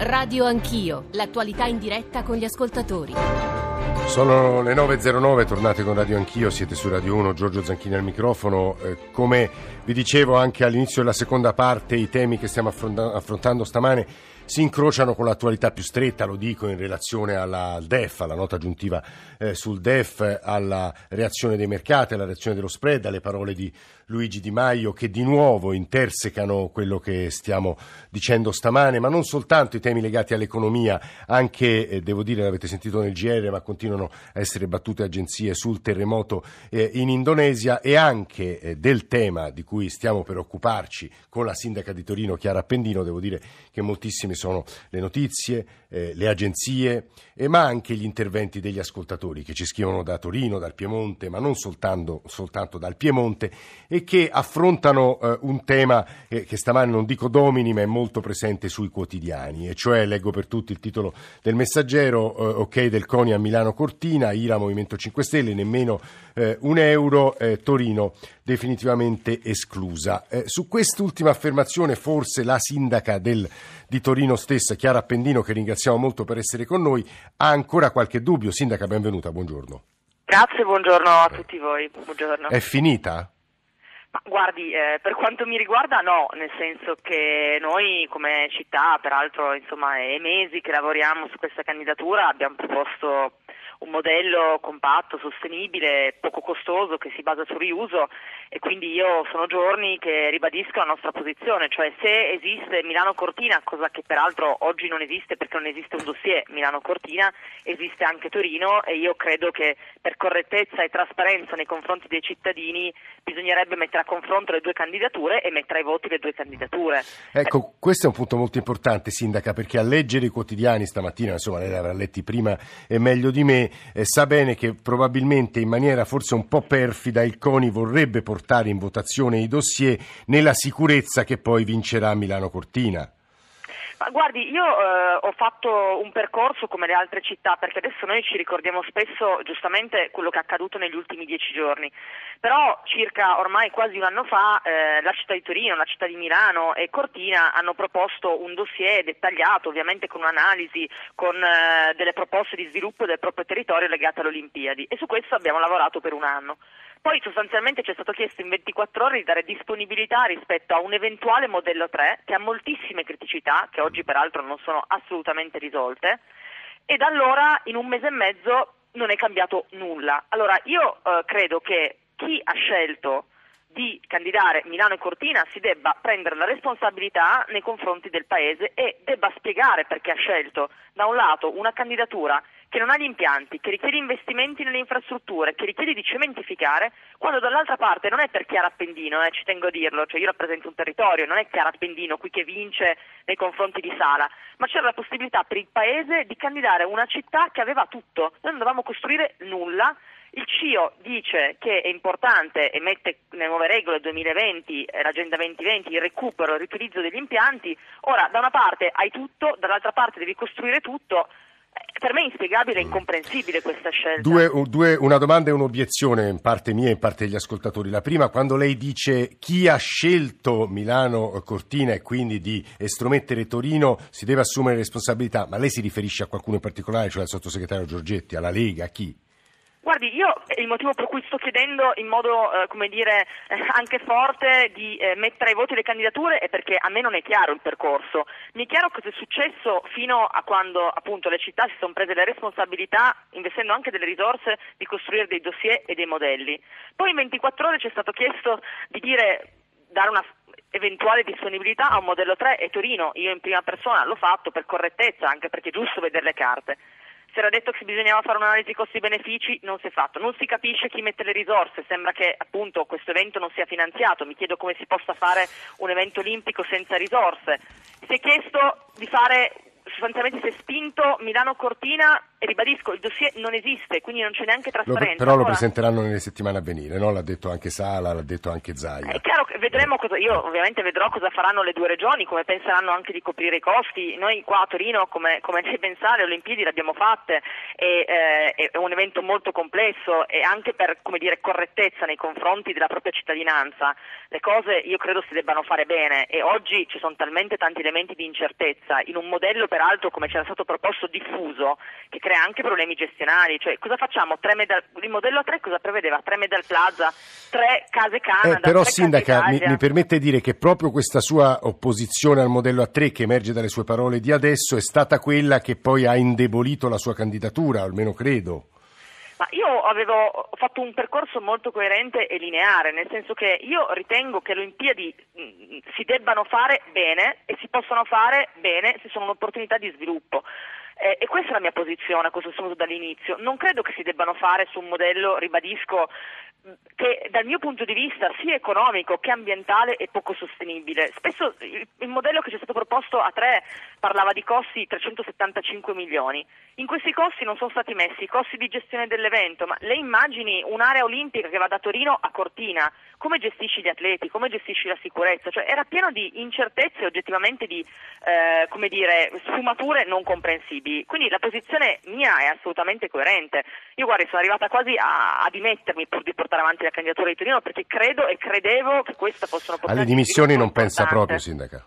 Radio Anch'io, l'attualità in diretta con gli ascoltatori. Sono le 9.09, tornate con Radio Anch'io, siete su Radio 1, Giorgio Zanchini al microfono. Eh, come vi dicevo anche all'inizio della seconda parte, i temi che stiamo affrontando stamane si incrociano con l'attualità più stretta, lo dico in relazione alla, al DEF, alla nota aggiuntiva eh, sul DEF, alla reazione dei mercati, alla reazione dello spread, alle parole di Luigi Di Maio che di nuovo intersecano quello che stiamo dicendo stamane, ma non soltanto i temi legati all'economia, anche, eh, devo dire, l'avete sentito nel GR, ma continuano a essere battute agenzie sul terremoto eh, in Indonesia e anche eh, del tema di cui stiamo per occuparci con la sindaca di Torino Chiara Appendino, devo dire che moltissime sono le notizie, eh, le agenzie, eh, ma anche gli interventi degli ascoltatori che ci scrivono da Torino, dal Piemonte, ma non soltanto, soltanto dal Piemonte, e che affrontano eh, un tema eh, che stamani non dico domini, ma è molto presente sui quotidiani, e cioè leggo per tutti il titolo del messaggero, eh, ok del CONI a Milano Cortina, IRA Movimento 5 Stelle, nemmeno eh, un euro, Torino definitivamente esclusa. su quest'ultima affermazione forse la sindaca del di Torino stessa, Chiara Appendino, che ringraziamo molto per essere con noi, ha ancora qualche dubbio. Sindaca, benvenuta, buongiorno. Grazie, buongiorno a tutti voi. Buongiorno. È finita? Ma guardi, eh, per quanto mi riguarda no, nel senso che noi come città, peraltro insomma è mesi che lavoriamo su questa candidatura, abbiamo proposto un modello compatto, sostenibile, poco costoso, che si basa sul riuso e quindi io sono giorni che ribadisco la nostra posizione, cioè se esiste Milano-Cortina, cosa che peraltro oggi non esiste perché non esiste un dossier Milano-Cortina, esiste anche Torino e io credo che per correttezza e trasparenza nei confronti dei cittadini bisognerebbe mettere a confronto le due candidature e mettere ai voti le due candidature. Ecco, questo è un punto molto importante, Sindaca, perché a leggere i quotidiani stamattina, insomma lei l'avrà letti prima e meglio di me, eh, sa bene che probabilmente in maniera forse un po' perfida il CONI vorrebbe portare in votazione i dossier nella sicurezza che poi vincerà Milano Cortina. Ma guardi, io eh, ho fatto un percorso come le altre città, perché adesso noi ci ricordiamo spesso giustamente quello che è accaduto negli ultimi dieci giorni, però circa ormai quasi un anno fa eh, la città di Torino, la città di Milano e Cortina hanno proposto un dossier dettagliato, ovviamente con un'analisi, con eh, delle proposte di sviluppo del proprio territorio legate alle Olimpiadi e su questo abbiamo lavorato per un anno. Poi sostanzialmente ci è stato chiesto in 24 ore di dare disponibilità rispetto a un eventuale modello 3 che ha moltissime criticità, che oggi peraltro non sono assolutamente risolte, e da allora in un mese e mezzo non è cambiato nulla. Allora io eh, credo che chi ha scelto di candidare Milano e Cortina si debba prendere la responsabilità nei confronti del Paese e debba spiegare perché ha scelto da un lato una candidatura che non ha gli impianti, che richiede investimenti nelle infrastrutture, che richiede di cementificare, quando dall'altra parte non è per Chiara Appendino, eh, ci tengo a dirlo, cioè io rappresento un territorio, non è Chiara Appendino qui che vince nei confronti di Sala, ma c'era la possibilità per il Paese di candidare una città che aveva tutto, noi non dovevamo costruire nulla, il CIO dice che è importante e mette le nuove regole 2020, eh, l'agenda 2020, il recupero, il riutilizzo degli impianti. Ora, da una parte hai tutto, dall'altra parte devi costruire tutto per me è inspiegabile e incomprensibile questa scelta. Due, due, una domanda e un'obiezione, in parte mia e in parte degli ascoltatori. La prima, quando lei dice chi ha scelto Milano Cortina e quindi di estromettere Torino si deve assumere responsabilità, ma lei si riferisce a qualcuno in particolare, cioè al sottosegretario Giorgetti, alla Lega, a chi? Guardi, io il motivo per cui sto chiedendo in modo, eh, come dire, eh, anche forte di eh, mettere ai voti le candidature è perché a me non è chiaro il percorso. Mi è chiaro cosa è successo fino a quando appunto le città si sono prese le responsabilità, investendo anche delle risorse, di costruire dei dossier e dei modelli. Poi in 24 ore ci è stato chiesto di dire, dare una eventuale disponibilità a un modello 3 e Torino, io in prima persona l'ho fatto per correttezza, anche perché è giusto vedere le carte si era detto che bisognava fare un'analisi costi-benefici, non si è fatto, non si capisce chi mette le risorse, sembra che appunto questo evento non sia finanziato, mi chiedo come si possa fare un evento olimpico senza risorse. Si è chiesto di fare, sostanzialmente si è spinto Milano-Cortina e ribadisco, il dossier non esiste, quindi non c'è neanche trasparenza. Lo, però lo presenteranno nelle settimane a venire, no? l'ha detto anche Sala, l'ha detto anche Zaia. È chiaro che vedremo cosa, io ovviamente vedrò cosa faranno le due regioni, come penseranno anche di coprire i costi. Noi qua a Torino, come, come lei pensare, le Olimpiadi le abbiamo fatte, e, eh, è un evento molto complesso e anche per come dire, correttezza nei confronti della propria cittadinanza, le cose io credo si debbano fare bene e oggi ci sono talmente tanti elementi di incertezza in un modello peraltro come ci era stato proposto diffuso che crea anche problemi gestionali, cioè cosa facciamo? Medal... il modello A3 cosa prevedeva? Tre medal plaza, tre case Canada, eh, però Sindaca mi, mi, permette di dire che proprio questa sua opposizione al modello A3 che emerge dalle sue parole di adesso è stata quella che poi ha indebolito la sua candidatura, almeno credo. Ma io avevo fatto un percorso molto coerente e lineare, nel senso che io ritengo che le Olimpiadi mh, si debbano fare bene e si possono fare bene se sono un'opportunità di sviluppo. Eh, e questa è la mia posizione a questo punto dall'inizio. Non credo che si debbano fare su un modello, ribadisco, che dal mio punto di vista sia economico che ambientale è poco sostenibile. Spesso il, il, modello che ci è stato proposto a tre parlava di costi 375 milioni. In questi costi non sono stati messi i costi di gestione dell'evento, ma le immagini un'area olimpica che va da Torino a Cortina, come gestisci gli atleti, come gestisci la sicurezza? Cioè, era pieno di incertezze e oggettivamente di eh, come dire, sfumature non comprensibili. Quindi la posizione mia è assolutamente coerente. Io guardi, sono arrivata quasi a, a dimettermi pur di portare avanti la candidatura di Torino perché credo e credevo che questa fosse un'opportunità. Alle dimissioni non pensa proprio, Sindaca?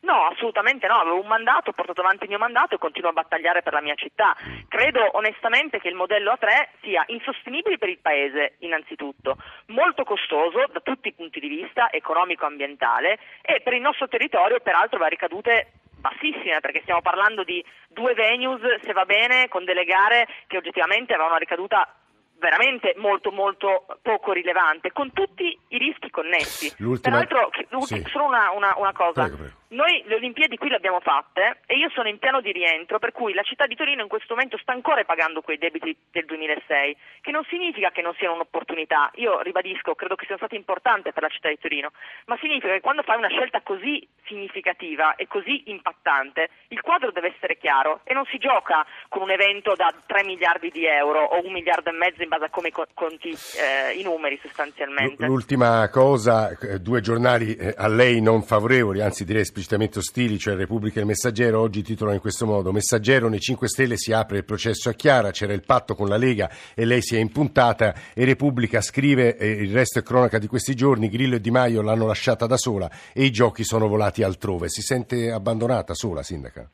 No, assolutamente no, avevo un mandato, ho portato avanti il mio mandato e continuo a battagliare per la mia città. Credo onestamente che il modello A3 sia insostenibile per il Paese, innanzitutto, molto costoso da tutti i punti di vista, economico-ambientale e per il nostro territorio peraltro aveva ricadute bassissime perché stiamo parlando di due venues, se va bene, con delle gare che oggettivamente avevano una ricaduta veramente molto molto poco rilevante, con tutti i rischi connessi. L'ultima... Peraltro, sì. solo una, una, una cosa, prego, prego. Noi le Olimpiadi qui le abbiamo fatte e io sono in piano di rientro, per cui la città di Torino in questo momento sta ancora pagando quei debiti del 2006, che non significa che non siano un'opportunità. Io ribadisco, credo che sia stato importante per la città di Torino, ma significa che quando fai una scelta così significativa e così impattante, il quadro deve essere chiaro e non si gioca con un evento da 3 miliardi di euro o un miliardo e mezzo in base a come conti eh, i numeri sostanzialmente. L'ultima cosa, eh, due giornali eh, a lei non favorevoli, anzi direi esplicitamente ostili, cioè Repubblica e il Messaggero, oggi titolano in questo modo Messaggero nei 5 Stelle si apre il processo a Chiara, c'era il patto con la Lega e lei si è impuntata e Repubblica scrive, e il resto è cronaca di questi giorni, Grillo e Di Maio l'hanno lasciata da sola e i giochi sono volati altrove. Si sente abbandonata sola, Sindaca?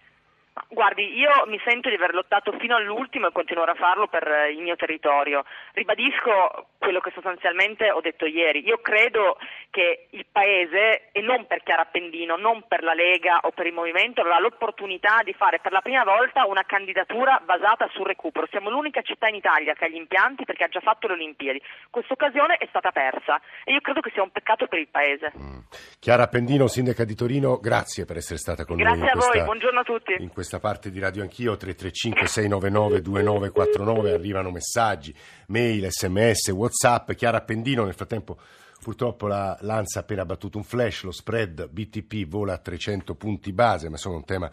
Guardi, io mi sento di aver lottato fino all'ultimo e continuerò a farlo per eh, il mio territorio. Ribadisco quello che sostanzialmente ho detto ieri. Io credo che il Paese, e non per Chiara Appendino, non per la Lega o per il Movimento, avrà l'opportunità di fare per la prima volta una candidatura basata sul recupero. Siamo l'unica città in Italia che ha gli impianti perché ha già fatto le Olimpiadi. Questa occasione è stata persa e io credo che sia un peccato per il Paese. Mm. Chiara Appendino, sindaca di Torino, grazie per essere stata con grazie noi. Grazie a voi, buongiorno a tutti. Questa parte di Radio Anch'io 335 699 2949 arrivano messaggi, mail, sms, whatsapp. Chiara Appendino nel frattempo purtroppo la Lanza ha appena battuto un flash, lo spread BTP vola a 300 punti base, ma insomma un tema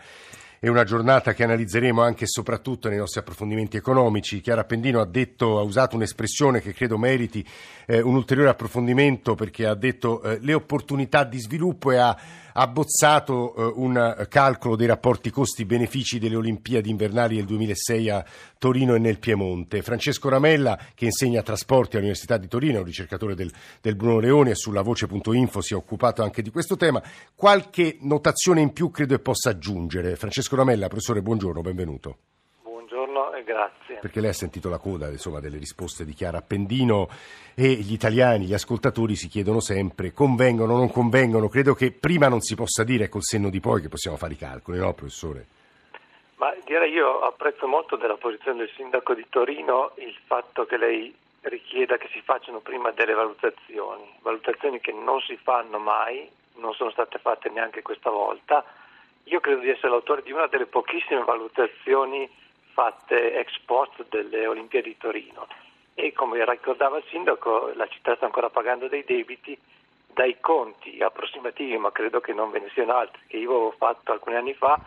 è una giornata che analizzeremo anche e soprattutto nei nostri approfondimenti economici. Chiara Appendino ha, detto, ha usato un'espressione che credo meriti eh, un ulteriore approfondimento perché ha detto eh, le opportunità di sviluppo e ha abbozzato eh, un calcolo dei rapporti costi-benefici delle Olimpiadi invernali del 2006 a Torino e nel Piemonte. Francesco Ramella, che insegna trasporti all'Università di Torino, è un ricercatore del, del Bruno Leoni e sulla voce.info si è occupato anche di questo tema. Qualche notazione in più credo che possa aggiungere. Francesco Ramella, professore, buongiorno, benvenuto grazie. Perché lei ha sentito la coda insomma, delle risposte di Chiara Appendino e gli italiani, gli ascoltatori si chiedono sempre convengono o non convengono. Credo che prima non si possa dire col senno di poi che possiamo fare i calcoli, no professore? Ma direi io apprezzo molto della posizione del sindaco di Torino il fatto che lei richieda che si facciano prima delle valutazioni, valutazioni che non si fanno mai, non sono state fatte neanche questa volta. Io credo di essere l'autore di una delle pochissime valutazioni fatte ex post delle Olimpiadi di Torino. E come ricordava il sindaco la città sta ancora pagando dei debiti dai conti approssimativi, ma credo che non ve ne siano altri, che io avevo fatto alcuni anni fa,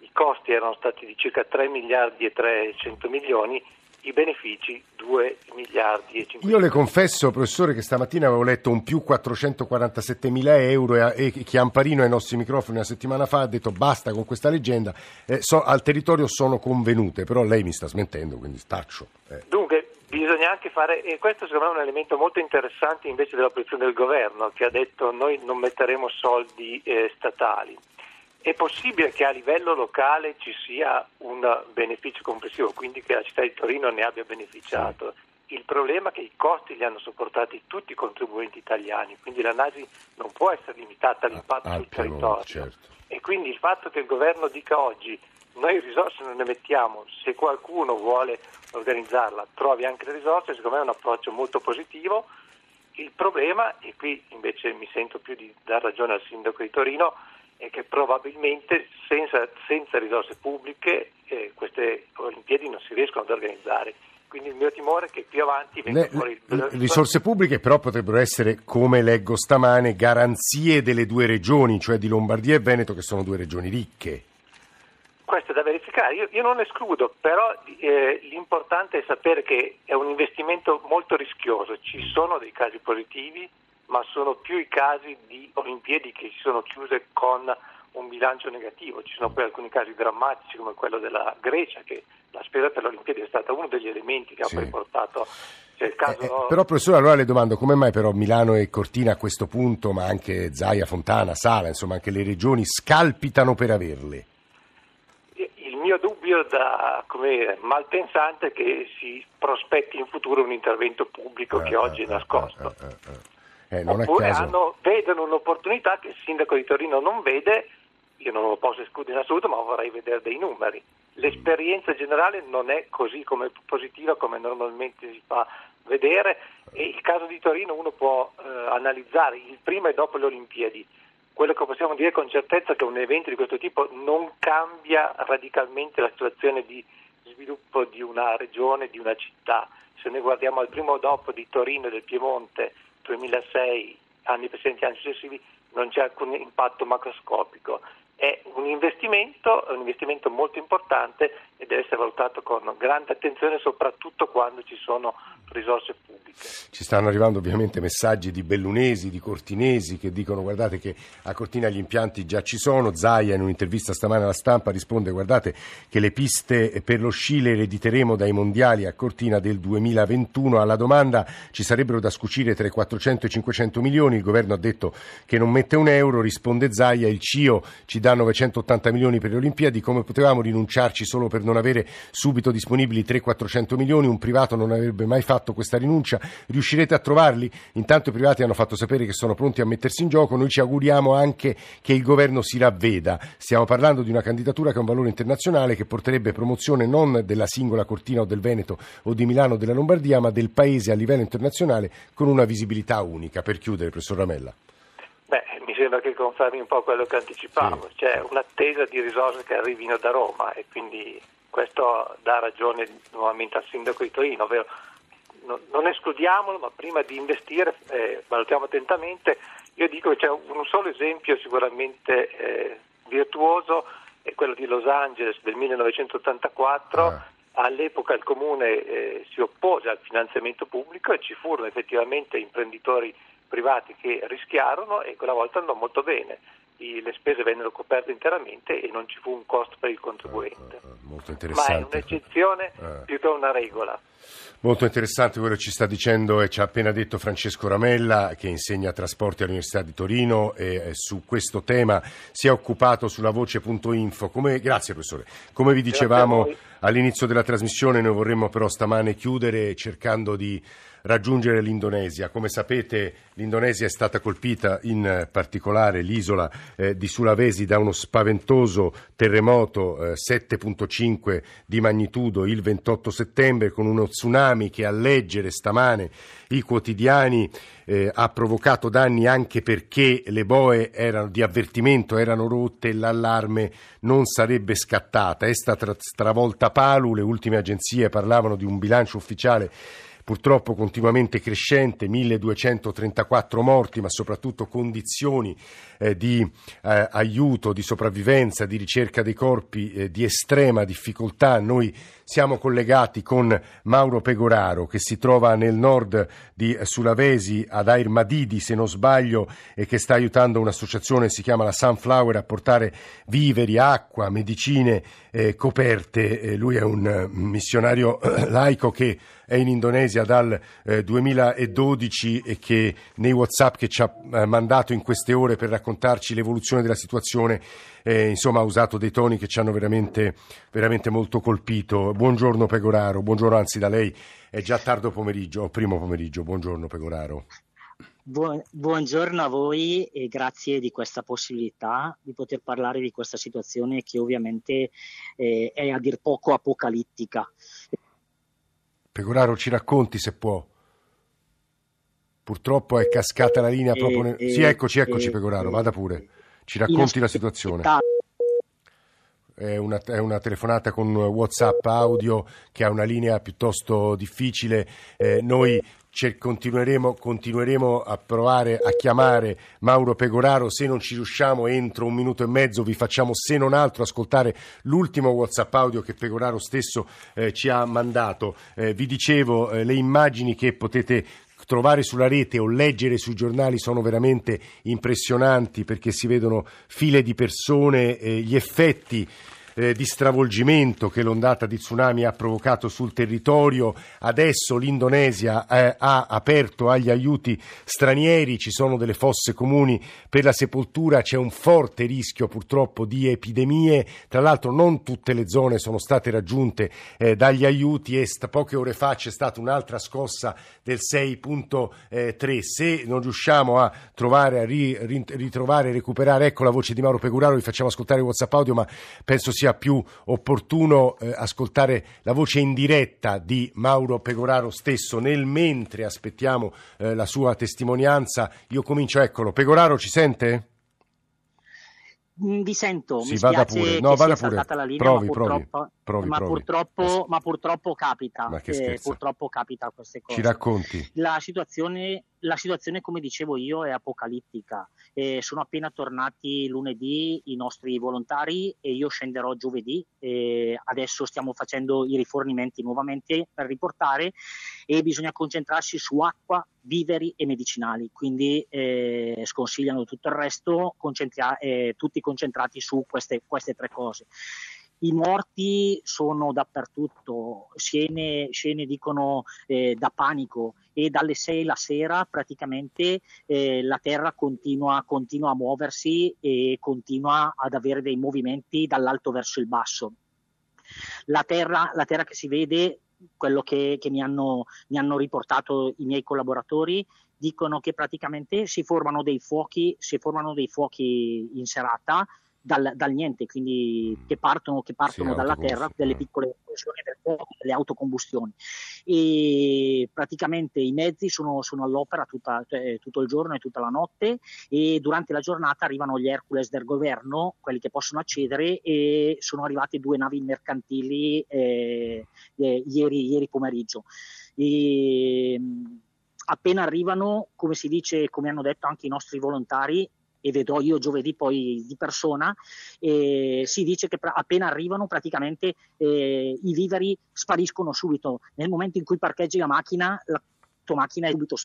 i costi erano stati di circa 3 miliardi e 300 milioni, i benefici 2 miliardi e 500 Io le confesso, professore, che stamattina avevo letto un più 447 mila euro e, Chiamparino ai nostri microfoni una settimana fa ha detto basta con questa leggenda, eh, so, al territorio sono convenute, però lei mi sta smentendo, quindi staccio. Eh. Dunque, bisogna anche fare, e questo secondo me è un elemento molto interessante invece della posizione del governo, che ha detto noi non metteremo soldi eh, statali. È possibile che a livello locale ci sia un beneficio complessivo, quindi che la città di Torino ne abbia beneficiato. Il problema è che i costi li hanno sopportati tutti i contribuenti italiani, quindi l'analisi non può essere limitata all'impatto sul territorio. Certo. E quindi il fatto che il governo dica oggi noi risorse non ne mettiamo, se qualcuno vuole organizzarla trovi anche le risorse, secondo me è un approccio molto positivo. Il problema, e qui invece mi sento più di dar ragione al sindaco di Torino, è che probabilmente senza, senza risorse pubbliche eh, queste Olimpiadi non si riescono ad organizzare. Quindi il mio timore è che più avanti venga le, fuori il... Risorse pubbliche però potrebbero essere, come leggo stamane, garanzie delle due regioni, cioè di Lombardia e Veneto, che sono due regioni ricche. Questo è da verificare, io, io non escludo, però eh, l'importante è sapere che è un investimento molto rischioso, ci sono dei casi positivi, ma sono più i casi di Olimpiadi che si sono chiuse con un bilancio negativo. Ci sono poi alcuni casi drammatici come quello della Grecia, che la spesa per le Olimpiadi è stata uno degli elementi che sì. ha poi portato. Cioè caso... eh, eh, però professore, allora le domando come mai però Milano e Cortina a questo punto, ma anche Zaia, Fontana, Sala, insomma anche le regioni scalpitano per averle? Il mio dubbio da come malpensante è che si prospetti in futuro un intervento pubblico eh, che oggi è eh, nascosto. Eh, eh, Oppure hanno, vedono un'opportunità che il sindaco di Torino non vede, io non lo posso escludere in assoluto, ma vorrei vedere dei numeri. L'esperienza generale non è così come positiva come normalmente si fa vedere e il caso di Torino uno può eh, analizzare il prima e dopo le Olimpiadi. Quello che possiamo dire con certezza è che un evento di questo tipo non cambia radicalmente la situazione di sviluppo di una regione, di una città. Se noi guardiamo al primo e dopo di Torino e del Piemonte 2006, anni precedenti, anni successivi, non c'è alcun impatto macroscopico. È un investimento, un investimento molto importante e deve essere valutato con grande attenzione soprattutto quando ci sono risorse pubbliche. Ci stanno arrivando ovviamente messaggi di bellunesi, di cortinesi che dicono guardate che a Cortina gli impianti già ci sono, Zaia in un'intervista stamane alla stampa risponde guardate che le piste per lo sci le erediteremo dai mondiali a Cortina del 2021, alla domanda ci sarebbero da scucire tra i 400 e i 500 milioni, il governo ha detto che non mette un euro, risponde Zaia, il CIO ci dà 980 milioni per le Olimpiadi, come potevamo rinunciarci solo per non avere subito disponibili 300-400 milioni, un privato non avrebbe mai fatto questa rinuncia, riuscirete a trovarli? Intanto i privati hanno fatto sapere che sono pronti a mettersi in gioco, noi ci auguriamo anche che il governo si ravveda. Stiamo parlando di una candidatura che ha un valore internazionale che porterebbe promozione non della singola Cortina o del Veneto o di Milano o della Lombardia, ma del paese a livello internazionale con una visibilità unica. Per chiudere, professor Ramella. Beh, mi sembra che confermi un po' quello che anticipavo, sì. c'è un'attesa di risorse che arrivino da Roma e quindi questo dà ragione nuovamente al sindaco di Torino, ovvero non escludiamolo, ma prima di investire eh, valutiamo attentamente. Io dico che c'è un solo esempio sicuramente eh, virtuoso, è quello di Los Angeles del 1984. Ah. All'epoca il comune eh, si oppose al finanziamento pubblico e ci furono effettivamente imprenditori privati che rischiarono e quella volta andò molto bene. Le spese vennero coperte interamente e non ci fu un costo per il contribuente. Uh, uh, molto interessante. Ma è un'eccezione uh. più che una regola. Molto interessante quello che ci sta dicendo e ci ha appena detto Francesco Ramella che insegna trasporti all'Università di Torino e su questo tema si è occupato sulla voce.info. Come, grazie professore. Come vi dicevamo all'inizio della trasmissione noi vorremmo però stamane chiudere cercando di raggiungere l'Indonesia. Come sapete l'Indonesia è stata colpita in particolare l'isola eh, di Sulawesi da uno spaventoso terremoto eh, 7.5 di magnitudo il 28 settembre con uno tsunami che a leggere stamane i quotidiani eh, ha provocato danni anche perché le boe erano, di avvertimento erano rotte e l'allarme non sarebbe scattata. È stata stravolta Palu, le ultime agenzie parlavano di un bilancio ufficiale purtroppo continuamente crescente, 1234 morti, ma soprattutto condizioni eh, di eh, aiuto, di sopravvivenza, di ricerca dei corpi eh, di estrema difficoltà. Noi siamo collegati con Mauro Pegoraro che si trova nel nord di Sulawesi ad Air Madidi, se non sbaglio, e che sta aiutando un'associazione, si chiama la Sunflower, a portare viveri, acqua, medicine eh, coperte. Eh, lui è un uh, missionario laico che è in Indonesia dal eh, 2012 e che nei WhatsApp che ci ha eh, mandato in queste ore per raccontarci l'evoluzione della situazione, eh, insomma ha usato dei toni che ci hanno veramente, veramente molto colpito. Buongiorno Pegoraro, buongiorno anzi da lei, è già tardo pomeriggio, o primo pomeriggio, buongiorno Pegoraro. Buongiorno a voi e grazie di questa possibilità di poter parlare di questa situazione che ovviamente eh, è a dir poco apocalittica. Pegoraro ci racconti se può. Purtroppo è cascata la linea proprio. Nel... sì, eccoci, eccoci, Pegoraro, vada pure. Ci racconti la situazione. È una, è una, telefonata con WhatsApp audio che ha una linea piuttosto difficile. Eh, noi continueremo, continueremo, a provare a chiamare Mauro Pegoraro. Se non ci riusciamo, entro un minuto e mezzo vi facciamo, se non altro, ascoltare l'ultimo WhatsApp audio che Pegoraro stesso eh, ci ha mandato. Eh, vi dicevo, eh, le immagini che potete trovare sulla rete o leggere sui giornali sono veramente impressionanti perché si vedono file di persone, gli effetti eh, di stravolgimento che l'ondata di tsunami ha provocato sul territorio. Adesso l'Indonesia eh, ha aperto agli aiuti stranieri, ci sono delle fosse comuni per la sepoltura, c'è un forte rischio purtroppo di epidemie. Tra l'altro non tutte le zone sono state raggiunte eh, dagli aiuti e st- poche ore fa c'è stata un'altra scossa del 6.3. Se non riusciamo a trovare, a ri- ritrovare, recuperare, ecco la voce di Mauro Peguraro, vi facciamo ascoltare il WhatsApp audio, ma penso sia sia più opportuno eh, ascoltare la voce in diretta di Mauro Pegoraro stesso nel mentre aspettiamo eh, la sua testimonianza. Io comincio, eccolo. Pegoraro ci sente? Mm, vi sento, sì, mi vada pure. No, vada pure. la linea, provi, ma, purtroppo, provi, ma, provi. Purtroppo, ma purtroppo capita. Ma che eh, purtroppo capita queste cose. Ci racconti. La situazione, la situazione come dicevo io, è apocalittica. Eh, sono appena tornati lunedì i nostri volontari e io scenderò giovedì. Eh, adesso stiamo facendo i rifornimenti nuovamente per riportare e bisogna concentrarsi su acqua, viveri e medicinali. Quindi eh, sconsigliano tutto il resto, eh, tutti concentrati su queste, queste tre cose. I morti sono dappertutto, scene, scene dicono eh, da panico e dalle 6 la sera praticamente eh, la Terra continua, continua a muoversi e continua ad avere dei movimenti dall'alto verso il basso. La terra, la terra che si vede, quello che, che mi, hanno, mi hanno riportato i miei collaboratori, dicono che praticamente si formano dei fuochi, si formano dei fuochi in serata dal, dal niente, quindi mm. che partono, che partono sì, dalla terra, delle piccole esplosioni delle autocombustioni. E praticamente i mezzi sono, sono all'opera tutta, cioè, tutto il giorno e tutta la notte e durante la giornata arrivano gli Hercules del governo, quelli che possono accedere e sono arrivate due navi mercantili eh, eh, ieri, ieri pomeriggio. E, appena arrivano, come si dice, come hanno detto anche i nostri volontari, e vedrò io giovedì poi di persona, eh, si dice che appena arrivano praticamente eh, i viveri spariscono subito. Nel momento in cui parcheggi la macchina, la macchina è subito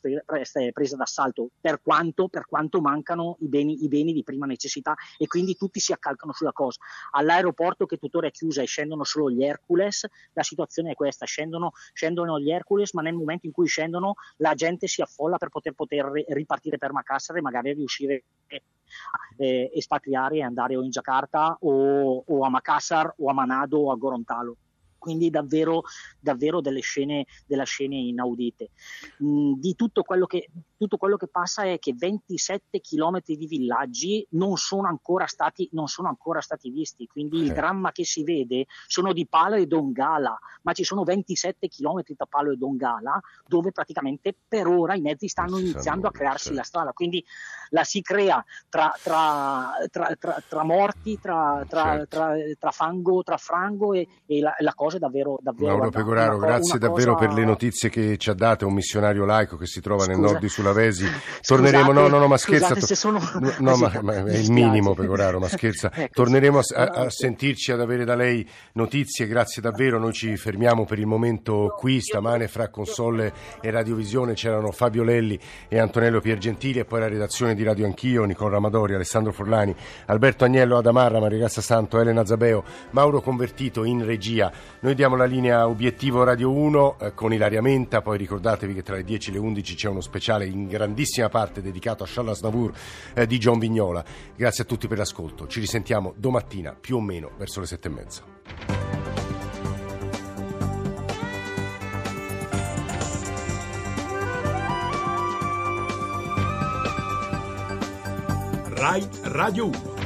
presa d'assalto, per quanto, per quanto mancano i beni, i beni, di prima necessità e quindi tutti si accalcano sulla cosa. All'aeroporto che tuttora è chiusa e scendono solo gli Hercules, la situazione è questa, scendono, scendono gli Hercules ma nel momento in cui scendono la gente si affolla per poter, poter ripartire per Makassar e magari riuscire a eh, espatriare e andare o in Giacarta o, o a Makassar o a Manado o a Gorontalo quindi davvero, davvero delle, scene, scene inaudite. Mm, di tutto quello che tutto quello che passa è che 27 km di villaggi non sono ancora stati, non sono ancora stati visti, quindi il Eh. dramma che si vede sono di Palo e Dongala, ma ci sono 27 km da Palo e Dongala dove praticamente per ora i mezzi stanno Si iniziando a crearsi certo. la strada, quindi la si crea tra, tra, tra, tra- tra morti, tra, tra- Certo. tra- tra fango, tra frango e, e la, la cosa è davvero, davvero Mauro guarda, Pecoraro, co- grazie davvero cosa- per le notizie che ci ha date, un missionario laico che si trova nel Scusa. nord di Sulavesi. Torneremo, no, no, no, ma scherza. sono- No, ma, ma è il minimo, Pecoraro, ma scherza. Ecco, Torneremo a, a- a sentirci, ad avere da lei notizie, grazie davvero. Noi ci fermiamo per il momento qui. Stamane fra console e radiovisione c'erano Fabio Lelli e Antonello Piergentili e poi la redazione di Radio Anch'io, Nicola Amadori, Alessandro Forlani, Alberto Agnello, Adamarra, Maria Grazia Santo, Elena Zabeo, Mauro Convertito in regia. Noi diamo la linea Obiettivo Radio 1 eh, con Ilaria Menta, poi ricordatevi che tra le 10 e le 11 c'è uno speciale in grandissima parte dedicato a Charles Navour eh, di John Vignola. Grazie a tutti per l'ascolto. Ci risentiamo domattina più o meno verso le sette e mezza. Rai Radio 1.